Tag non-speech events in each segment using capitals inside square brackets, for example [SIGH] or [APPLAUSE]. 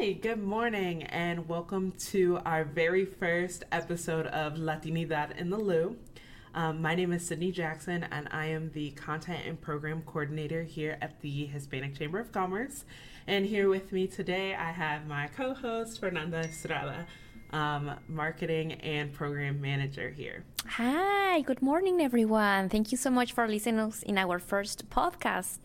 Hi, good morning, and welcome to our very first episode of Latinidad in the Lou. Um, my name is Sydney Jackson, and I am the content and program coordinator here at the Hispanic Chamber of Commerce. And here with me today, I have my co host, Fernanda Estrada, um, marketing and program manager here. Hi, good morning, everyone. Thank you so much for listening in our first podcast.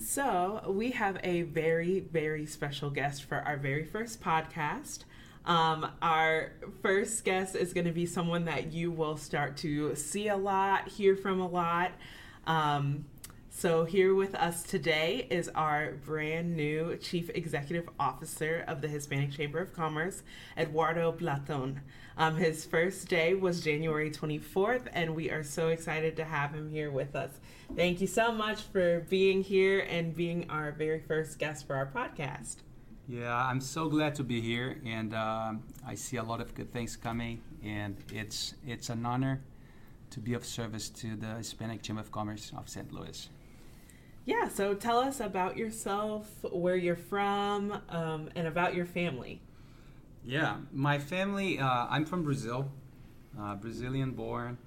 So, we have a very, very special guest for our very first podcast. Um, our first guest is going to be someone that you will start to see a lot, hear from a lot. Um, so, here with us today is our brand new Chief Executive Officer of the Hispanic Chamber of Commerce, Eduardo Platon. Um, his first day was January 24th, and we are so excited to have him here with us. Thank you so much for being here and being our very first guest for our podcast. Yeah, I'm so glad to be here, and um, I see a lot of good things coming, and it's it's an honor to be of service to the Hispanic Chamber of Commerce of St. Louis. Yeah, so tell us about yourself, where you're from, um, and about your family. Yeah, my family, uh, I'm from Brazil, uh, Brazilian born.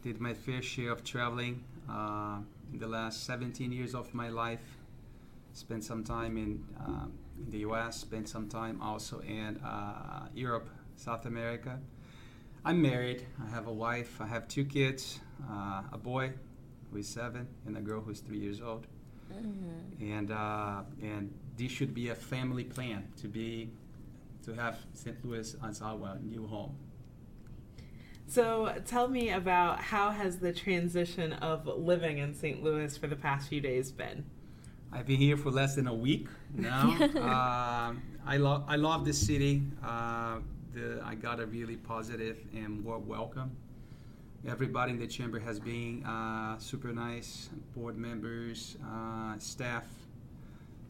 Did my fair share of traveling uh, in the last 17 years of my life. Spent some time in, um, in the US, spent some time also in uh, Europe, South America. I'm married, I have a wife, I have two kids, uh, a boy who is seven and a girl who is three years old. Mm-hmm. And uh, and this should be a family plan to be to have St. Louis as our new home. So tell me about how has the transition of living in St. Louis for the past few days been? I've been here for less than a week now. [LAUGHS] uh, I love I love this city. Uh, the, I got a really positive and warm welcome everybody in the chamber has been uh, super nice board members uh, staff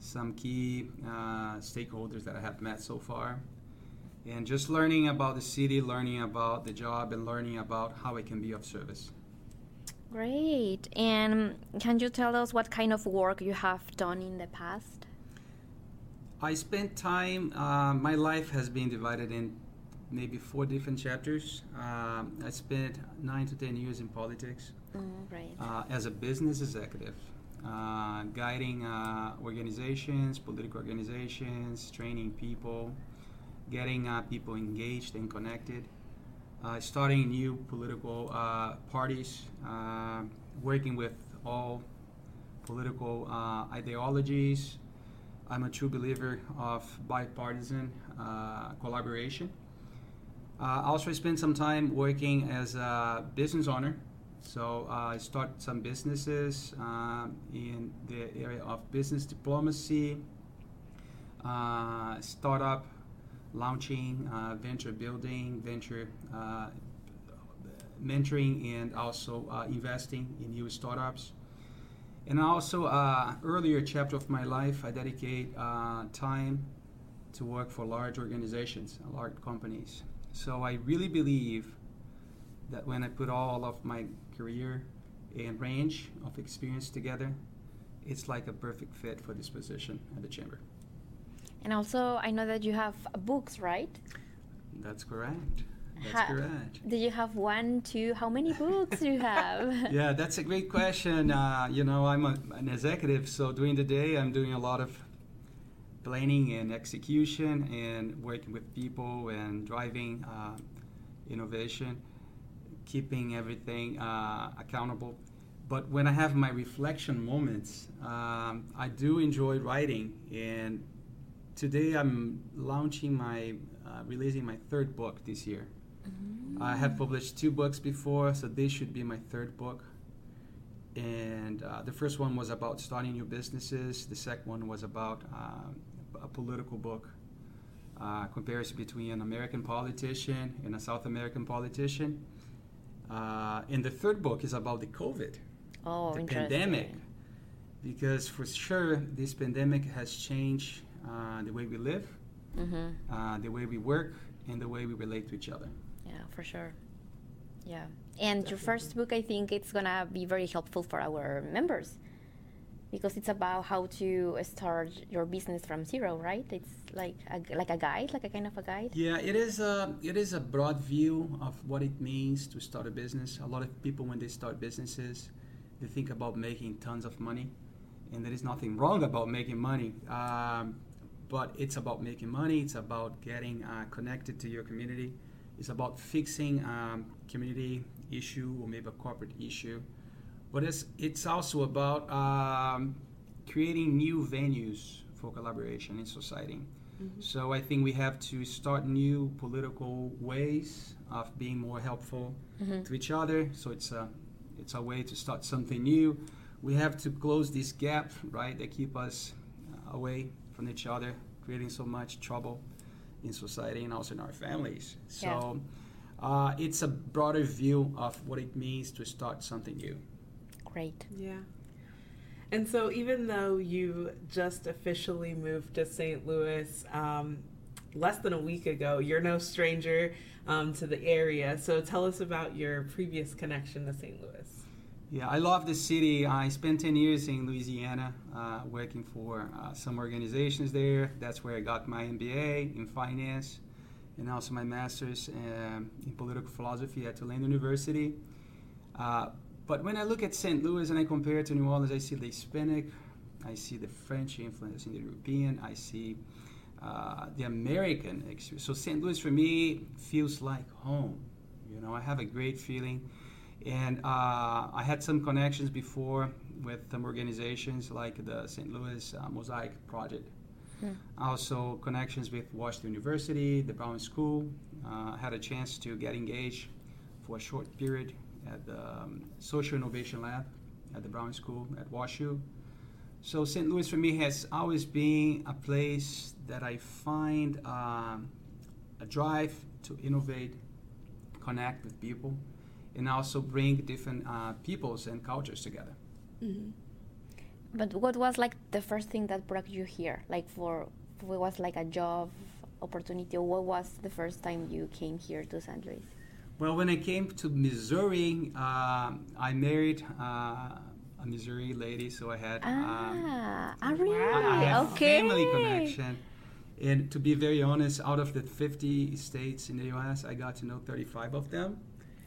some key uh, stakeholders that i have met so far. And just learning about the city learning about the job and learning about how it can be of service. Great. And can you tell us what kind of work you have done in the past? I spent time uh, my life has been divided in maybe four different chapters. Um, I spent nine to ten years in politics mm, right. uh, as a business executive, uh, guiding uh, organizations, political organizations, training people, getting uh, people engaged and connected, uh, starting new political uh, parties, working with all political ideologies. I'm a true believer of bipartisan collaboration. Uh, also, spent some time working as a business owner. So uh, I started some businesses uh, in the area of business diplomacy, uh, startup, launching, uh, venture building, venture mentoring, and also investing in new startups. And also, earlier chapter of my life, I dedicate time to work for large organizations, large companies. So I really believe that when I put all of my career and range of experience together, it's like a perfect fit for this position at the chamber. And also, I know that you have books, right? That's correct. That's correct. Do you have one, two? How many books do you have? [LAUGHS] yeah, that's a great question. Uh, you know, I'm a, an executive, so during the day, I'm doing a lot of planning and execution and working with people and driving uh, innovation, keeping everything uh, accountable. But when I have my reflection moments, um, I do enjoy writing. And today I'm launching my, uh, releasing my third book this year. Mm-hmm. I have published two books before, so this should be my third book. And uh, the first one was about starting new businesses. The second one was about um, a political book, uh, comparison between an American politician and a South American politician. Uh, and the third book is about the COVID, oh, the pandemic, because for sure this pandemic has changed uh, the way we live, mm-hmm. Uh, the way we work, and the way we relate to each other. Yeah, for sure. Yeah, and Definitely. your first book, I think it's gonna be very helpful for our members because it's about how to start your business from zero, right? It's like a, like a guide, like a kind of a guide. Yeah, it is a it is a broad view of what it means to start a business. A lot of people when they start businesses, they think about making tons of money, and there is nothing wrong about making money. Um, but it's about making money. It's about getting uh, connected to your community. It's about fixing um, community issue or maybe a corporate issue. But it's it's also about um, creating new venues for collaboration in society. Mm-hmm. So I think we have to start new political ways of being more helpful Mhm. to each other. So it's a it's a way to start something new. We have to close this gap, right, that keep us away from each other, creating so much trouble in society and also in our families. So uh, it's a broader view of what it means to start something new. Great. Yeah. And so, even though you just officially moved to St. Louis um, less than a week ago, you're no stranger um, to the area. So, tell us about your previous connection to St. Louis. Yeah, I love the city. I spent 10 years in Louisiana uh, working for uh, some organizations there. That's where I got my MBA in finance and also my master's um, in political philosophy at Tulane University. Uh, but when I look at St. Louis and I compare it to New Orleans, I see the Hispanic, I see the French influence in the European, I see uh, the American experience. So St. Louis for me feels like home. You know, I have a great feeling. And uh, I had some connections before with some organizations like the St. Louis uh, Mosaic Project. Hmm. Also, connections with Washington University, the Brown School. Uh, had a chance to get engaged for a short period at the um, Social Innovation Lab at the Brown School at WashU. So, St. Louis for me has always been a place that I find um, a drive to innovate, connect with people and also bring different uh, peoples and cultures together. Mm-hmm. But what was like the first thing that brought you here? Like for what was like a job opportunity, or what was the first time you came here to St. Louis? Well, when I came to Missouri, um I married uh, a Missouri lady, so I had um, Ah, Wow. really? I okay. family connection. And to be very honest, out of the 50 states in the U.S., I got to know 35 of them.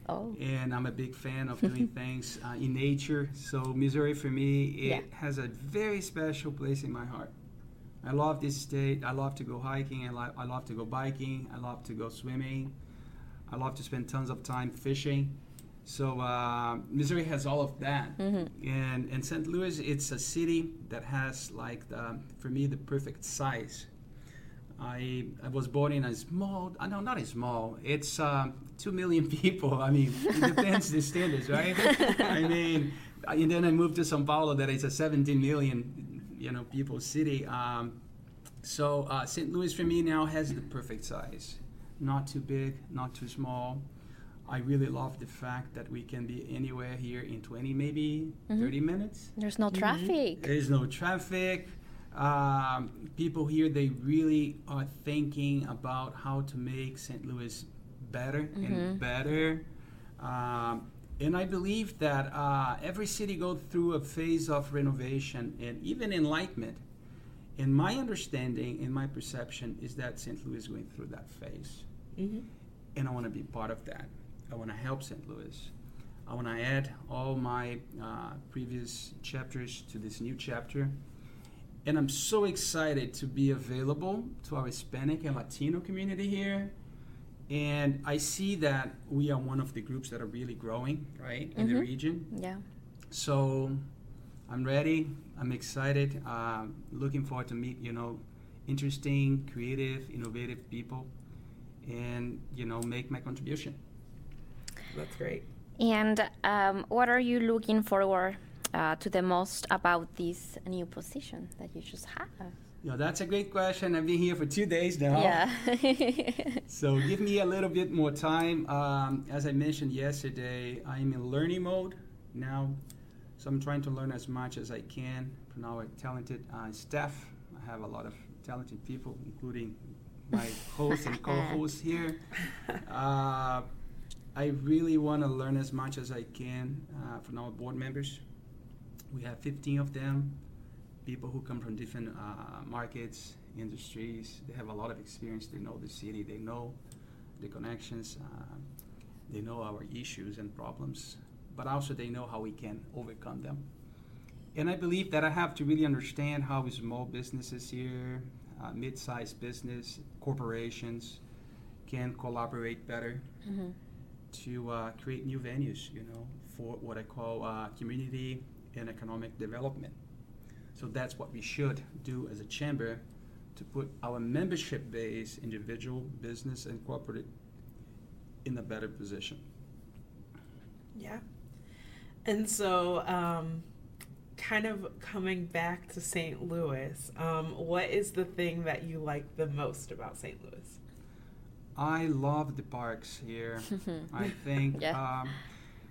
Oh, and I'm a big fan of [LAUGHS] doing things uh, in nature. So Missouri for me, it Yeah. has a very special place in my heart. I love this state. I love to go hiking. I, lo- I love to go biking. I love to go swimming. I love to spend tons of time fishing. So uh, Missouri has all of that. Mhm. And and St. Louis, it's a city that has like the, for me the perfect size. I, I was born in a small, uh, no, not a small. It's um, two million [LAUGHS] people. I mean, it depends the standards, right? I [LAUGHS] mean, uh, and then I moved to São Paulo, that is a 17 million, you know, people city. Um, so uh, St. Louis for me now has the perfect size, not too big, not too small. I really love the fact that we can be anywhere here in 20, maybe Mhm. 30 minutes. there's no Mhm. traffic. There is no traffic. Um, people here, they really are thinking about how to make St. Louis better Mhm. and better. Um, and I believe that uh, every city goes through a phase of renovation and even enlightenment. And my understanding and my perception is that St. Louis is going through that phase Mm-hmm. and I want to be part of that. I want to help St. Louis. I want to add all my uh, previous chapters to this new chapter. And I'm so excited to be available to our Hispanic and Latino community here. And I see that we are one of the groups that are really growing, right, in the Mhm. region. Yeah. So I'm ready. I'm excited. Um, looking forward to meet, you know, interesting, creative, innovative people and, you know, make my contribution. That's great. And um, what are you looking forward uh, to the most about this new position that you just have? You know, that's a great question. I've been here for two days now. Yeah. [LAUGHS] [LAUGHS] So give me a little bit more time. Um, as I mentioned yesterday, I'm in learning mode now. So I'm trying to learn as much as I can from our talented uh, staff. I have a lot of talented people, including my [LAUGHS] host and co-host here. [LAUGHS] Uh, I really want to learn as much as I can uh, from our board members. We have 15 of them. people who come from different uh, markets, industries. They have a lot of experience. They know the city. They know the connections. Uh, they know our issues and problems, but also they know how we can overcome them. And I believe that I have to really understand how small businesses here, uh, mid-sized business, corporations, can collaborate better Mm-hmm. to uh, create new venues, you know, for what I call uh, community and economic development. So that's what we should do as a chamber to put our membership base, individual, business, and corporate, in a better position. Yeah. And so, um, kind of coming back to St. Louis, um, what is the thing that you like the most about St. Louis? I love the parks here. [LAUGHS] I think, Yeah. um,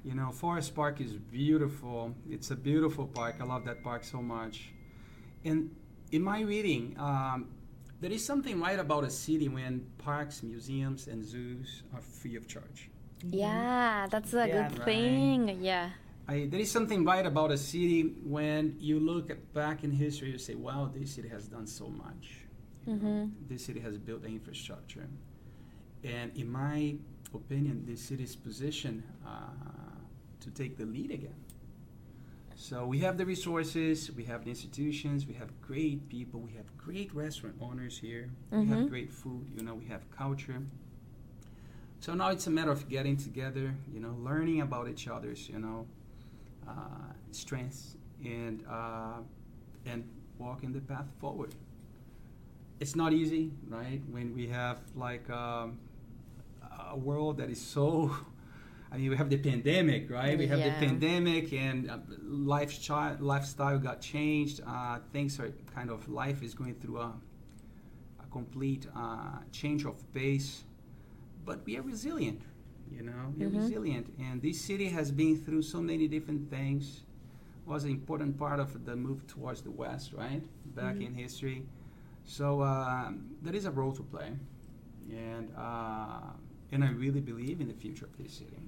you know, Forest Park is beautiful. It's a beautiful park. I love that park so much. And in my reading, um, there is something right about a city when parks, museums, and zoos are free of charge. Yeah, that's a Yeah. good Right. thing. Yeah. I, there is something right about a city when you look at back in history, you say, wow, this city has done so much. Mhm. This city has built the infrastructure. And in my opinion, this city's positioned uh, to take the lead again. So we have the resources, we have the institutions, we have great people, we have great restaurant owners here, we have Mhm. great food, you know, we have culture. So now it's a matter of getting together, you know, learning about each other's, you know, uh, strengths and uh, and walking the path forward. It's not easy, right? When we have like um, a world that is so. [LAUGHS] I mean, we have the pandemic, right? We have Yeah. the pandemic, and uh, lifestyle lifestyle got changed. Uh, things are kind of life is going through a, a complete uh, change of pace, but we are resilient. You know, we're Mhm. resilient, and this city has been through so many different things. Was an important part of the move towards the west, right? Back Mhm. in history. So um, there is a role to play, and uh, and I really believe in the future of this city.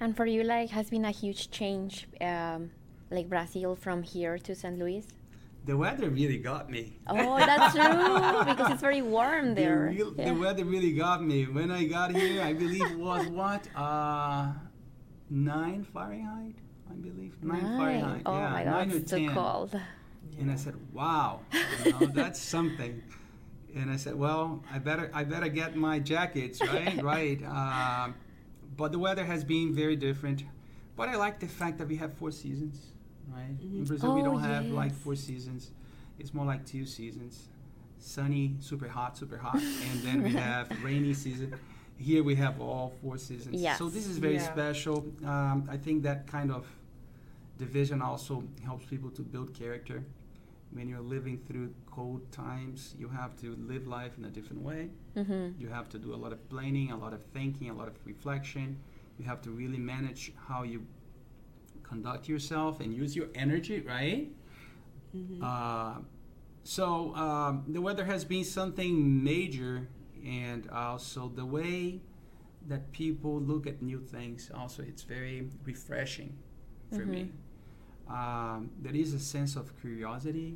And for you, like, has been a huge change, um, like Brazil from here to St. Louis. The weather really got me. Oh, that's true because it's very warm The, there. real, Yeah. the weather really got me. When I got here, I believe it was what uh, nine Fahrenheit. I believe nine, Nine. Fahrenheit. Oh yeah, my God, it's so cold. And I said, "Wow, you know, that's something." And I said, "Well, I better, I better get my jackets, [LAUGHS] right? right." Um, but the weather has been very different. But I like the fact that we have four seasons, right? In Mhm. Brazil, we Oh, don't have like four seasons. It's more like two seasons: sunny, super hot, super hot, and then we [LAUGHS] have rainy season. Here we have all four seasons. Yes. So this is very Yeah. special. Um, I think that kind of division also helps people to build character. When you're living through cold times, you have to live life in a different way. hmm You have to do a lot of planning, a lot of thinking, a lot of reflection. You have to really manage how you conduct yourself and use your energy, right? Mhm. Uh, so um, the weather has been something major, and also the way that people look at new things. Also, it's very refreshing for me. Um, there is a sense of curiosity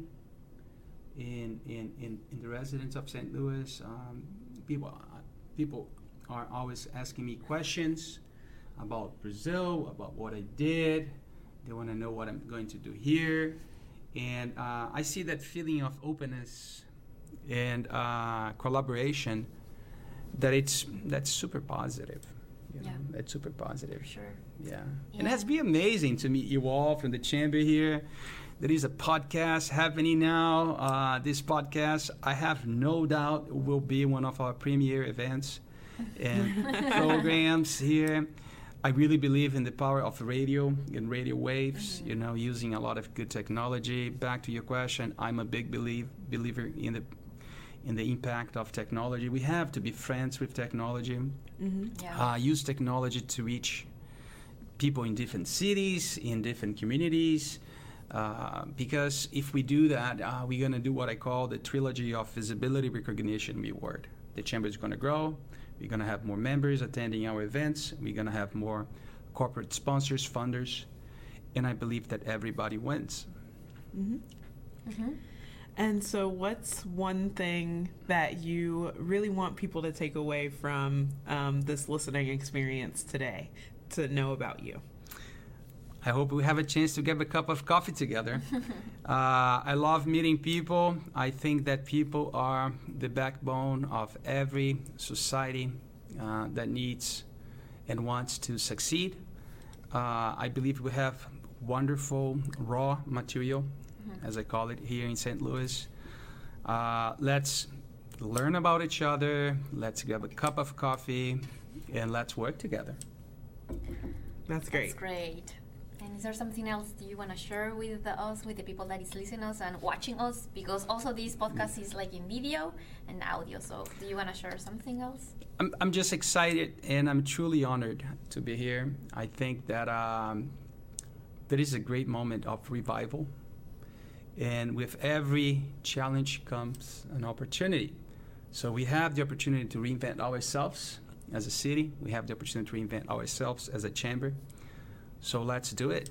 in in, in, in the residents of St. Louis. Um, people people are always asking me questions about Brazil, about what I did. They want to know what I'm going to do here, and uh, I see that feeling of openness and uh, collaboration. That it's that's super positive. You know? Yeah. That's super positive. Sure. Yeah. Yeah. And it has been amazing to meet you all from the chamber here. There is a podcast happening now. Uh, this podcast, I have no doubt, will be one of our premier events and [LAUGHS] programs here. I really believe in the power of radio and radio waves, you know, using a lot of good technology. Back to your question, I'm a big believe, believer in the in the impact of technology. We have to be friends with technology Mhm. Yeah. uh, use technology to reach people in different cities, in different communities. Uh, because if we do that, uh, we're going to do what I call the trilogy of visibility, recognition, reward. The chamber is going to grow. We're going to have more members attending our events. We're going to have more corporate sponsors, funders, and I believe that everybody wins. Mhm. Mhm. And so, what's one thing that you really want people to take away from um, this listening experience today to know about you? I hope we have a chance to get a cup of coffee together. [LAUGHS] uh, I love meeting people. I think that people are the backbone of every society uh, that needs and wants to succeed. Uh, I believe we have wonderful raw material, as I call it, here in St. Louis. Uh, let's learn about each other. Let's grab a cup of coffee, and let's work together. That's great. That's great. And is there something else you want to share with the, us, with the people that is listening us and watching us? Because also this podcast is like in video and audio. So do you want to share something else? I'm, I'm just excited and I'm truly honored to be here. I think that um, there is a great moment of revival. And with every challenge comes an opportunity. So we have the opportunity to reinvent ourselves as a city, we have the opportunity to reinvent ourselves as a chamber. So let's do it.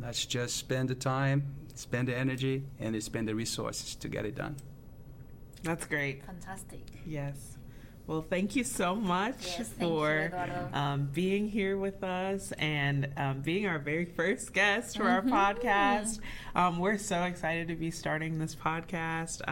Let's just spend the time, spend the energy, and spend the resources to get it done. That's great. Fantastic. Yes. Well, thank you so much Yes, thank you, for um, being here with us and um, being our very first guest for our Mhm. podcast. Um, we're so excited to be starting this podcast.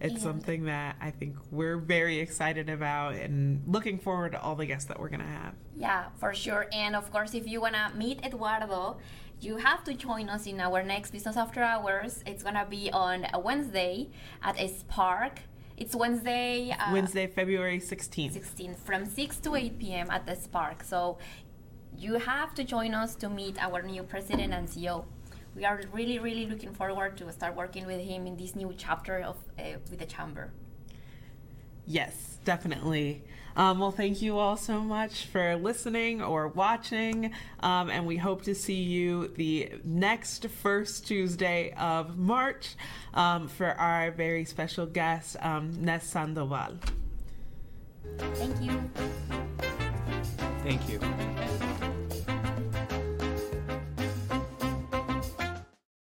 It's And- something that I think we're very excited about and looking forward to all the guests that we're going to have. Yeah, for sure. And of course, if you wanna meet Eduardo, you have to join us in our next Business After Hours. It's gonna be on a Wednesday at Spark. It's Wednesday. Uh, Wednesday, February 16th. 16 from 6 to 8 p.m. at the Spark. So you have to join us to meet our new president and CEO. We are really, really looking forward to start working with him in this new chapter of uh, with the chamber. Yes, definitely. Um, well, thank you all so much for listening or watching, um, and we hope to see you the next first Tuesday of March um, for our very special guest, um, Nes Sandoval. Thank you. Thank you.